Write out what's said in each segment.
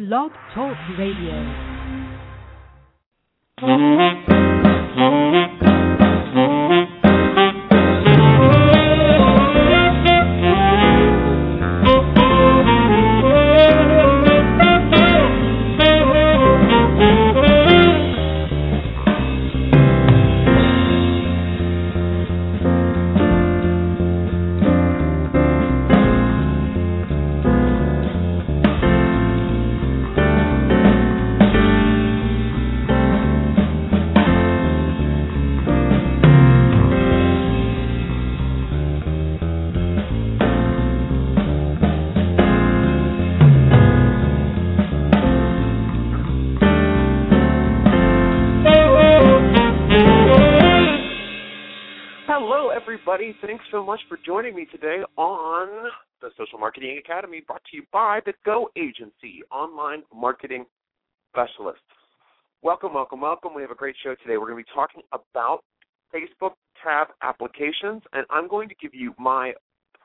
Blog Talk Radio. Mm-hmm. Mm-hmm. So much for joining me today on the Social Marketing Academy, brought to you by the Go Agency, online marketing specialists. Welcome, welcome, welcome. We have a great show today. We're going to be talking about Facebook tab applications, and I'm going to give you my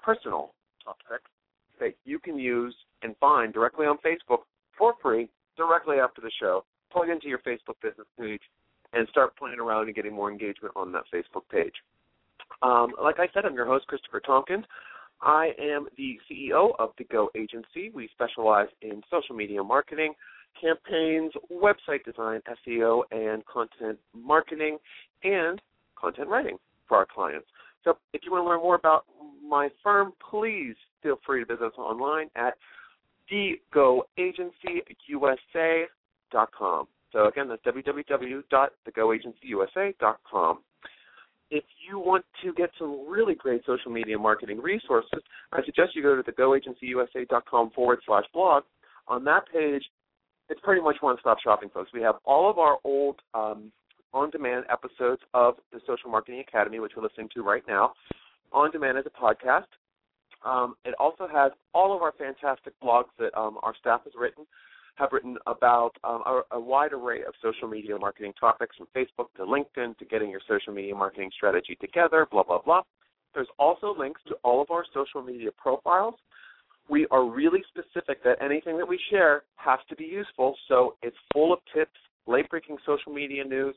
personal top picks that you can use and find directly on Facebook for free directly after the show. Plug into your Facebook business page and start playing around and getting more engagement on that Facebook page. Um, like I said, I'm your host, Christopher Tompkins. I am the CEO of the Go Agency. We specialize in social media marketing, campaigns, website design, SEO, and content marketing, and content writing for our clients. So if you want to learn more about my firm, please feel free to visit us online at thegoagencyusa.com. So again, that's www.thegoagencyusa.com if you want to get some really great social media marketing resources, I suggest you go to the goagencyusa.com forward slash blog. On that page, it's pretty much one stop shopping, folks. We have all of our old um, on demand episodes of the Social Marketing Academy, which we're listening to right now, on demand as a podcast. Um, it also has all of our fantastic blogs that um, our staff has written have written about um, a, a, wide array of social media marketing topics from Facebook to LinkedIn to getting your social media marketing strategy together, blah, blah, blah. There's also links to all of our social media profiles. We are really specific that anything that we share has to be useful, so it's full of tips, late breaking social media news.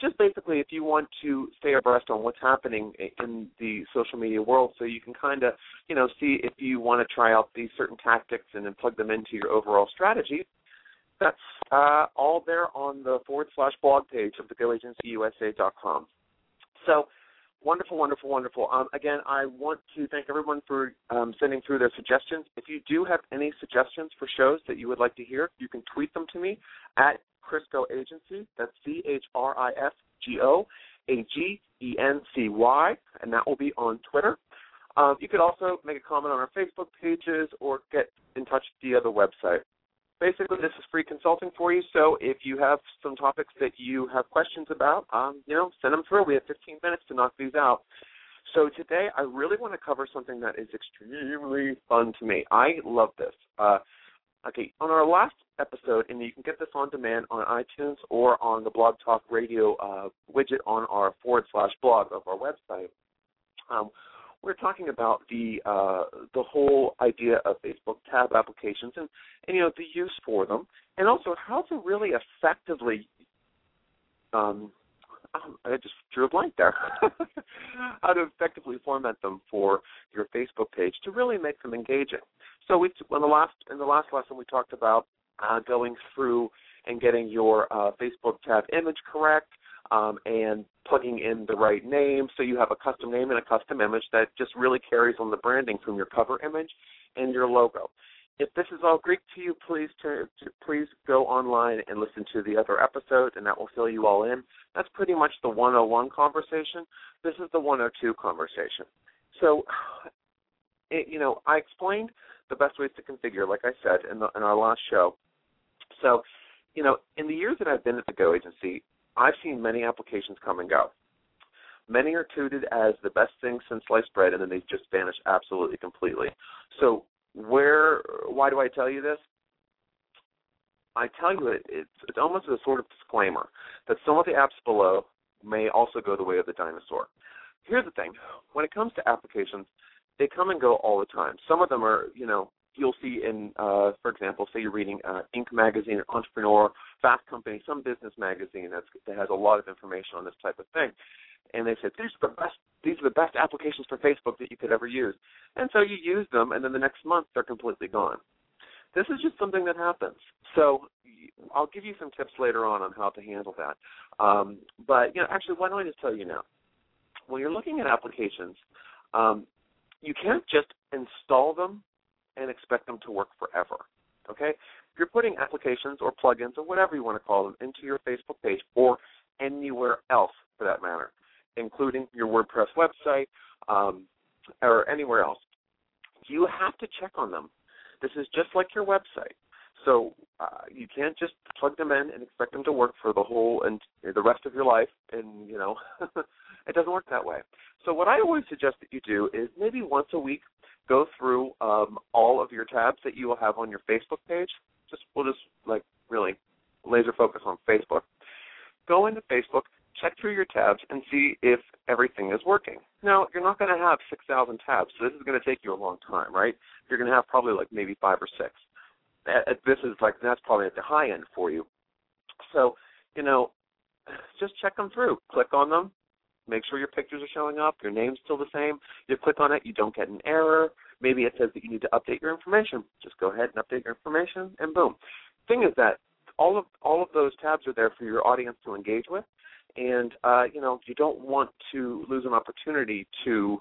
Just basically, if you want to stay abreast on what's happening in the social media world, so you can kind of, you know, see if you want to try out these certain tactics and then plug them into your overall strategy, that's uh, all there on the forward slash blog page of the goagencyusa.com. So, wonderful, wonderful, wonderful. Um, again, I want to thank everyone for um, sending through their suggestions. If you do have any suggestions for shows that you would like to hear, you can tweet them to me at Chris Go Agency. That's C H R I S G O A G E N C Y, and that will be on Twitter. Um, you could also make a comment on our Facebook pages or get in touch via the website basically this is free consulting for you. So if you have some topics that you have questions about, um, you know, send them through. We have 15 minutes to knock these out. So today I really want to cover something that is extremely fun to me. I love this. Uh, okay, on our last episode, and you can get this on demand on iTunes or on the Blog Talk Radio uh, widget on our forward slash blog of our website. Um, we're talking about the uh, the whole idea of Facebook tab applications and, and you know the use for them, and also how to really effectively. Um, I just drew a blank there. how to effectively format them for your Facebook page to really make them engaging. So we, in the last in the last lesson, we talked about uh, going through and getting your uh, Facebook tab image correct, um, and plugging in the right name so you have a custom name and a custom image that just really carries on the branding from your cover image and your logo. If this is all Greek to you, please turn, please go online and listen to the other episode, and that will fill you all in. That's pretty much the 101 conversation. This is the 102 conversation. So, it, you know, I explained the best ways to configure, like I said in, the, in our last show. So, you know, in the years that I've been at the Go Agency, I've seen many applications come and go. Many are touted as the best thing since sliced bread, and then they just vanish absolutely completely. So, where? Why do I tell you this? I tell you it, it's it's almost a sort of disclaimer that some of the apps below may also go the way of the dinosaur. Here's the thing: when it comes to applications, they come and go all the time. Some of them are, you know, you'll see in, uh, for example, say you're reading uh, Inc. magazine, Entrepreneur, Fast Company, some business magazine that's, that has a lot of information on this type of thing, and they said these are the best these are the best applications for Facebook that you could ever use, and so you use them, and then the next month they're completely gone. This is just something that happens. So I'll give you some tips later on on how to handle that. Um, but you know, actually, why don't I just tell you now? When you're looking at applications, um, you can't just install them and expect them to work forever. Okay? If you're putting applications or plugins or whatever you want to call them into your Facebook page or anywhere else for that matter, including your WordPress website um, or anywhere else, you have to check on them. This is just like your website. So uh, you can't just plug them in and expect them to work for the whole and the rest of your life. And you know, it doesn't work that way. So what I always suggest that you do is maybe once a week go through um, all of your tabs that you will have on your Facebook page. Just we'll just like really laser focus on Facebook. Go into Facebook, check through your tabs, and see if everything is working. Now you're not going to have 6,000 tabs, so this is going to take you a long time, right? You're going to have probably like maybe five or six. Uh, this is like that's probably at the high end for you. So you know, just check them through. Click on them, Make sure your pictures are showing up, your name's still the same. You click on it, you don't get an error. Maybe it says that you need to update your information. Just go ahead and update your information, and boom. Thing is that all of all of those tabs are there for your audience to engage with, and uh, you know you don't want to lose an opportunity to,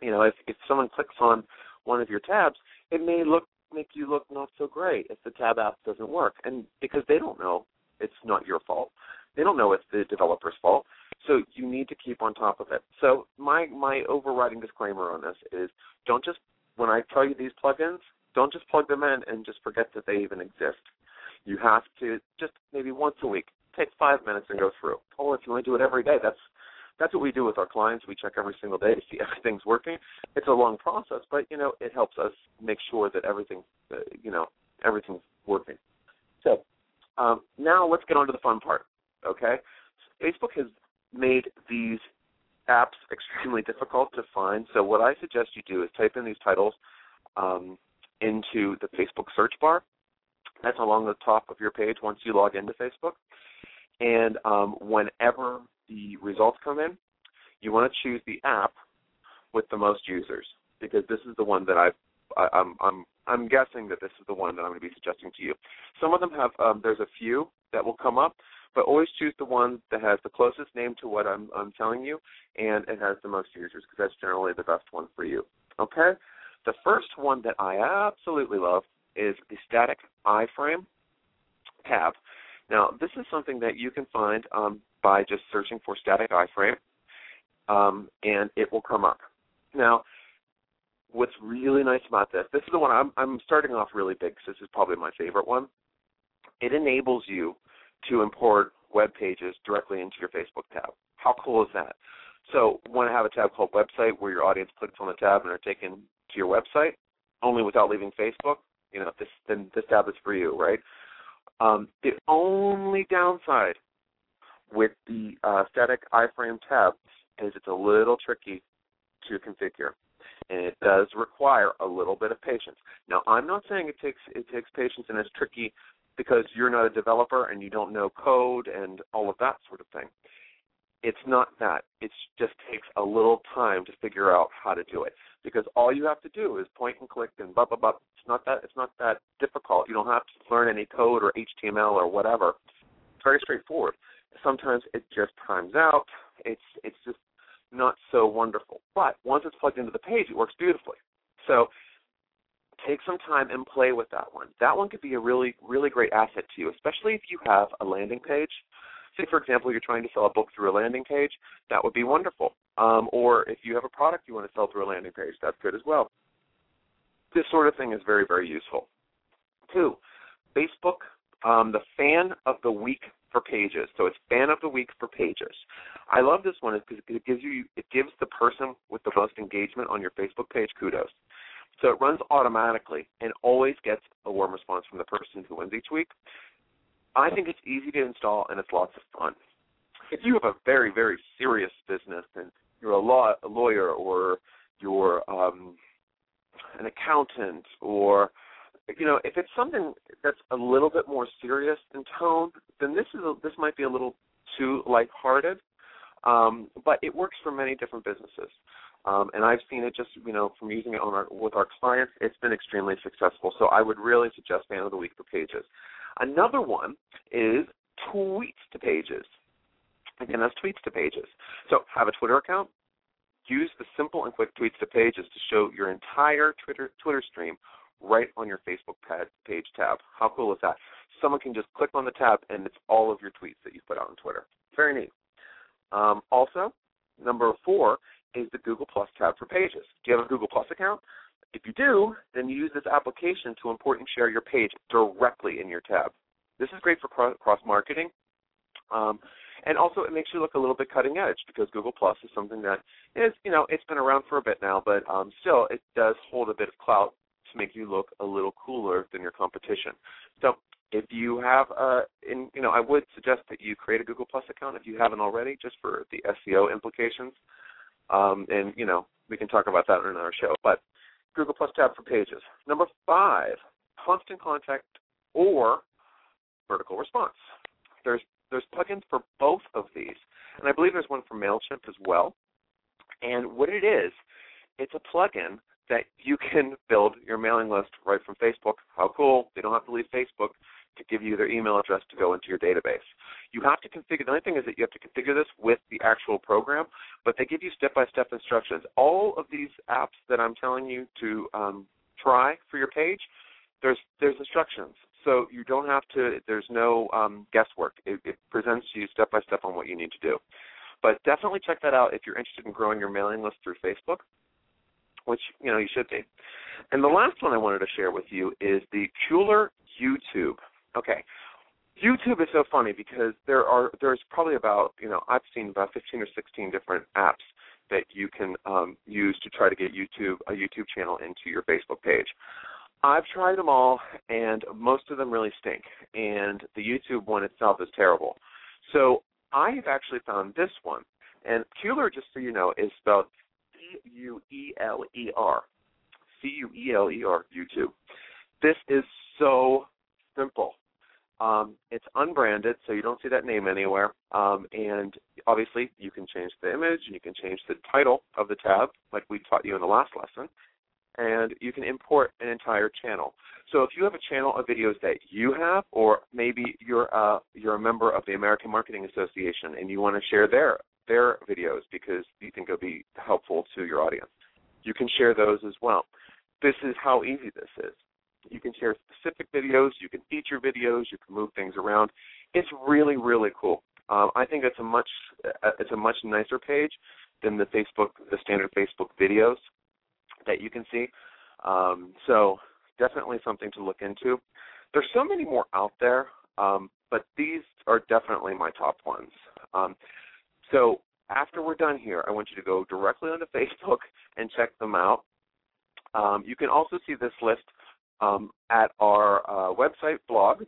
you know, if if someone clicks on one of your tabs, it may look make you look not so great if the tab app doesn't work, and because they don't know it's not your fault. They don't know it's the developer's fault. So you need to keep on top of it. So my my overriding disclaimer on this is don't just when I tell you these plugins, don't just plug them in and just forget that they even exist. You have to just maybe once a week take five minutes and go through. Or if you want to do it every day, that's that's what we do with our clients. We check every single day to see everything's working. It's a long process, but you know it helps us make sure that everything, uh, you know, everything's working. So um, now let's get on to the fun part. Okay, so Facebook has made these apps extremely difficult to find. So what I suggest you do is type in these titles um, into the Facebook search bar. That's along the top of your page once you log into Facebook. And um, whenever the results come in, you want to choose the app with the most users because this is the one that I've I, I'm I'm I'm guessing that this is the one that I'm going to be suggesting to you. Some of them have um, there's a few that will come up, but always choose the one that has the closest name to what I'm, I'm telling you, and it has the most users because that's generally the best one for you. Okay? The first one that I absolutely love is the static iframe tab. Now, this is something that you can find um, by just searching for static iframe, um, and it will come up. Now, what's really nice about this, this is the one I'm, I'm starting off really big because this is probably my favorite one. It enables you to import web pages directly into your Facebook tab. How cool is that? So, want to have a tab called Website where your audience clicks on the tab and are taken to your website, only without leaving Facebook. You know, this then this tab is for you, right? Um, the only downside with the uh, static iframe tab is it's a little tricky to configure, and it does require a little bit of patience. Now, I'm not saying it takes it takes patience and it's tricky because you're not a developer and you don't know code and all of that sort of thing. It's not that. It just takes a little time to figure out how to do it. Because all you have to do is point and click and blah blah blah. It's not that it's not that difficult. You don't have to learn any code or HTML or whatever. It's very straightforward. Sometimes it just times out. It's it's just not so wonderful. But once it's plugged into the page, it works beautifully. So take some time and play with that one. That one could be a really, really great asset to you, especially if you have a landing page. Say, for example, you're trying to sell a book through a landing page, that would be wonderful. Um, or if you have a product you want to sell through a landing page, that's good as well. This sort of thing is very, very useful. Two, Facebook, um, the fan of the week for pages. So it's fan of the week for pages. I love this one because it gives you it gives the person with the most engagement on your Facebook page kudos. So it runs automatically and always gets a warm response from the person who wins each week. I think it's easy to install and it's lots of fun. If you have a very, very serious business and you're a law a lawyer or you're um an accountant or you know, if it's something that's a little bit more serious in tone, then this is a, this might be a little too lighthearted. Um, but it works for many different businesses. Um, and I've seen it just you know from using it on our, with our clients. It's been extremely successful. So I would really suggest Fan of the Week for Pages. Another one is tweets to Pages. Again, that's tweets to Pages. So have a Twitter account. Use the simple and quick tweets to Pages to show your entire Twitter Twitter stream right on your Facebook page tab. How cool is that? Someone can just click on the tab and it's all of your tweets that you put out on Twitter. Very neat. Um, also, number four is the Google Plus tab for Pages. Do you have a Google Plus account? If you do, then you use this application to import and share your page directly in your tab. This is great for cross marketing. Um, and also it makes you look a little bit cutting edge because Google Plus is something that is, you know, it's been around for a bit now, but um, still it does hold a bit of clout to make you look a little cooler than your competition. So if you have uh in you know i would suggest that you create a google plus account if you haven't already just for the seo implications um and you know we can talk about that in another show but google plus tab for pages number five constant contact or vertical response there's there's plugins for both of these and i believe there's one for mailchimp as well and what it is it's a plugin that you can build your mailing list right from Facebook. How cool. They don't have to leave Facebook to give you their email address to go into your database. You have to configure, the only thing is that you have to configure this with the actual program, but they give you step by step instructions. All of these apps that I'm telling you to um, try for your page, there's, there's instructions. So you don't have to, there's no um, guesswork. It, it presents you step by step on what you need to do. But definitely check that out if you're interested in growing your mailing list through Facebook which you know you should be. And the last one I wanted to share with you is the Cueler YouTube. Okay. YouTube is so funny because there are there's probably about you know I've seen about 15 or 16 different apps that you can um, use to try to get YouTube a YouTube channel into your Facebook page. I've tried them all, and most of them really stink. And the YouTube one itself is terrible. So I have actually found this one. And Cueler, just so you know, is spelled C U E L E R. C U E L E R, YouTube. This is so simple. Um, it's unbranded, so you don't see that name anywhere. Um, and obviously, you can change the image and you can change the title of the tab, like we taught you in the last lesson. And you can import an entire channel. So if you have a channel of videos that you have, or maybe you're uh, you're a member of the American Marketing Association and you want to share their their videos because you think it'll be helpful to your audience. You can share those as well. This is how easy this is. You can share specific videos, you can feature videos, you can move things around. It's really, really cool. Um, I think it's a much uh, it's a much nicer page than the Facebook the standard Facebook videos that you can see. Um, so definitely something to look into. There's so many more out there, um, but these are definitely my top ones. Um, so after we're done here, I want you to go directly onto Facebook and check them out. Um, you can also see this list um, at our uh, website blog.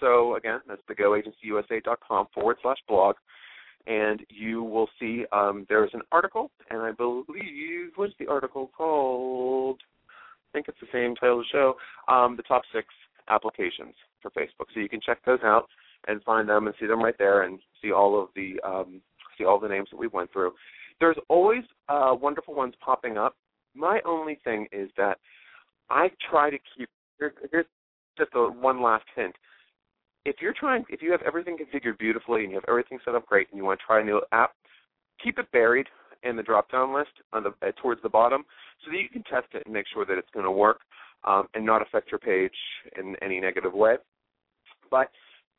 So again, that's thegoagencyusa.com forward slash blog. And you will see um, there's an article, and I believe, what's the article called? I think it's the same title of the show, um, the top six applications for Facebook. So you can check those out and find them and see them right there and see all of the um, see all the names that we went through. There's always uh, wonderful ones popping up. My only thing is that I try to keep. Here, here's just a, one last hint. If you're trying, if you have everything configured beautifully and you have everything set up great, and you want to try a new app, keep it buried in the drop-down list on the uh, towards the bottom, so that you can test it and make sure that it's going to work um, and not affect your page in any negative way. But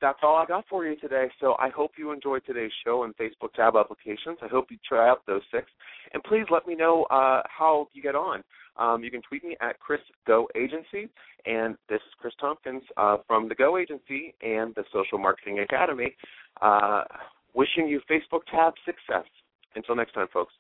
that's all I got for you today. So I hope you enjoyed today's show and Facebook tab applications. I hope you try out those six. And please let me know uh, how you get on. Um, you can tweet me at Chris Go Agency. And this is Chris Tompkins uh, from the Go Agency and the Social Marketing Academy. Uh, wishing you Facebook tab success. Until next time, folks.